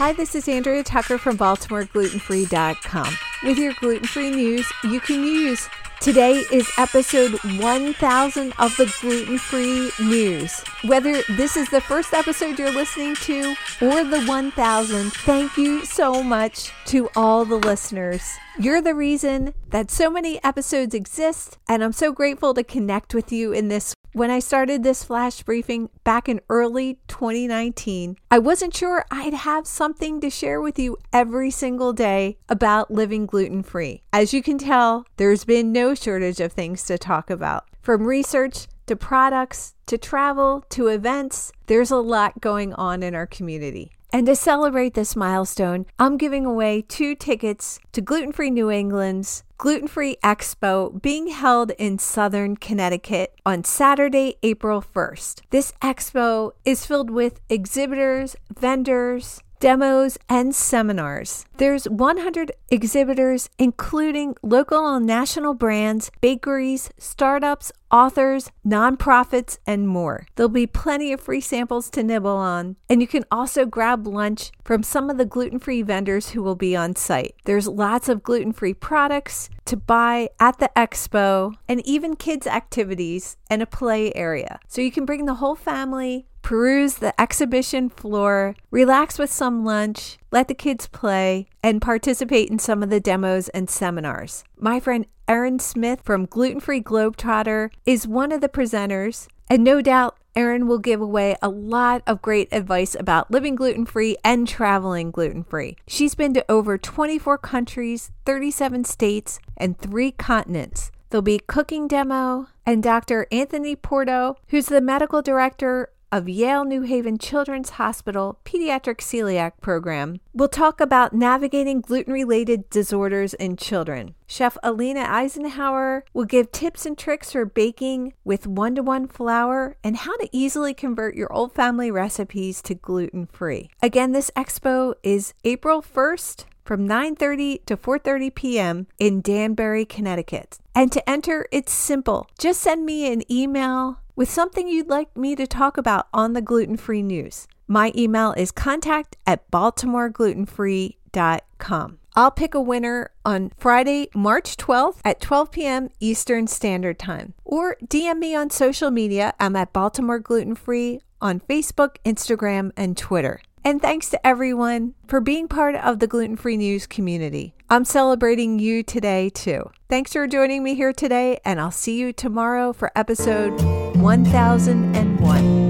Hi, this is Andrea Tucker from BaltimoreGlutenFree.com. With your gluten free news you can use. Today is episode 1000 of the Gluten Free News. Whether this is the first episode you're listening to or the 1000, thank you so much to all the listeners. You're the reason that so many episodes exist, and I'm so grateful to connect with you in this. When I started this flash briefing back in early 2019, I wasn't sure I'd have something to share with you every single day about living gluten free. As you can tell, there's been no shortage of things to talk about. From research to products to travel to events, there's a lot going on in our community. And to celebrate this milestone, I'm giving away two tickets to Gluten Free New England's Gluten Free Expo being held in Southern Connecticut on Saturday, April 1st. This expo is filled with exhibitors, vendors, demos, and seminars. There's 100 exhibitors, including local and national brands, bakeries, startups, authors, nonprofits, and more. There'll be plenty of free samples to nibble on, and you can also grab lunch from some of the gluten free vendors who will be on site. There's lots of gluten free products to buy at the expo, and even kids' activities and a play area. So you can bring the whole family peruse the exhibition floor, relax with some lunch, let the kids play, and participate in some of the demos and seminars. My friend Erin Smith from Gluten Free Globetrotter is one of the presenters, and no doubt Erin will give away a lot of great advice about living gluten free and traveling gluten free. She's been to over 24 countries, 37 states, and three continents. There'll be cooking demo, and Dr. Anthony Porto, who's the medical director of Yale New Haven Children's Hospital Pediatric Celiac Program will talk about navigating gluten related disorders in children. Chef Alina Eisenhower will give tips and tricks for baking with one to one flour and how to easily convert your old family recipes to gluten free. Again, this expo is April 1st from 9:30 to 4:30 p.m. in Danbury, Connecticut. And to enter, it's simple. Just send me an email with something you'd like me to talk about on the gluten free news. My email is contact at baltimoreglutenfree.com. I'll pick a winner on Friday, March 12th at 12 p.m. Eastern Standard Time. Or DM me on social media. I'm at Baltimore Gluten Free on Facebook, Instagram, and Twitter. And thanks to everyone for being part of the gluten free news community. I'm celebrating you today too. Thanks for joining me here today, and I'll see you tomorrow for episode 1001.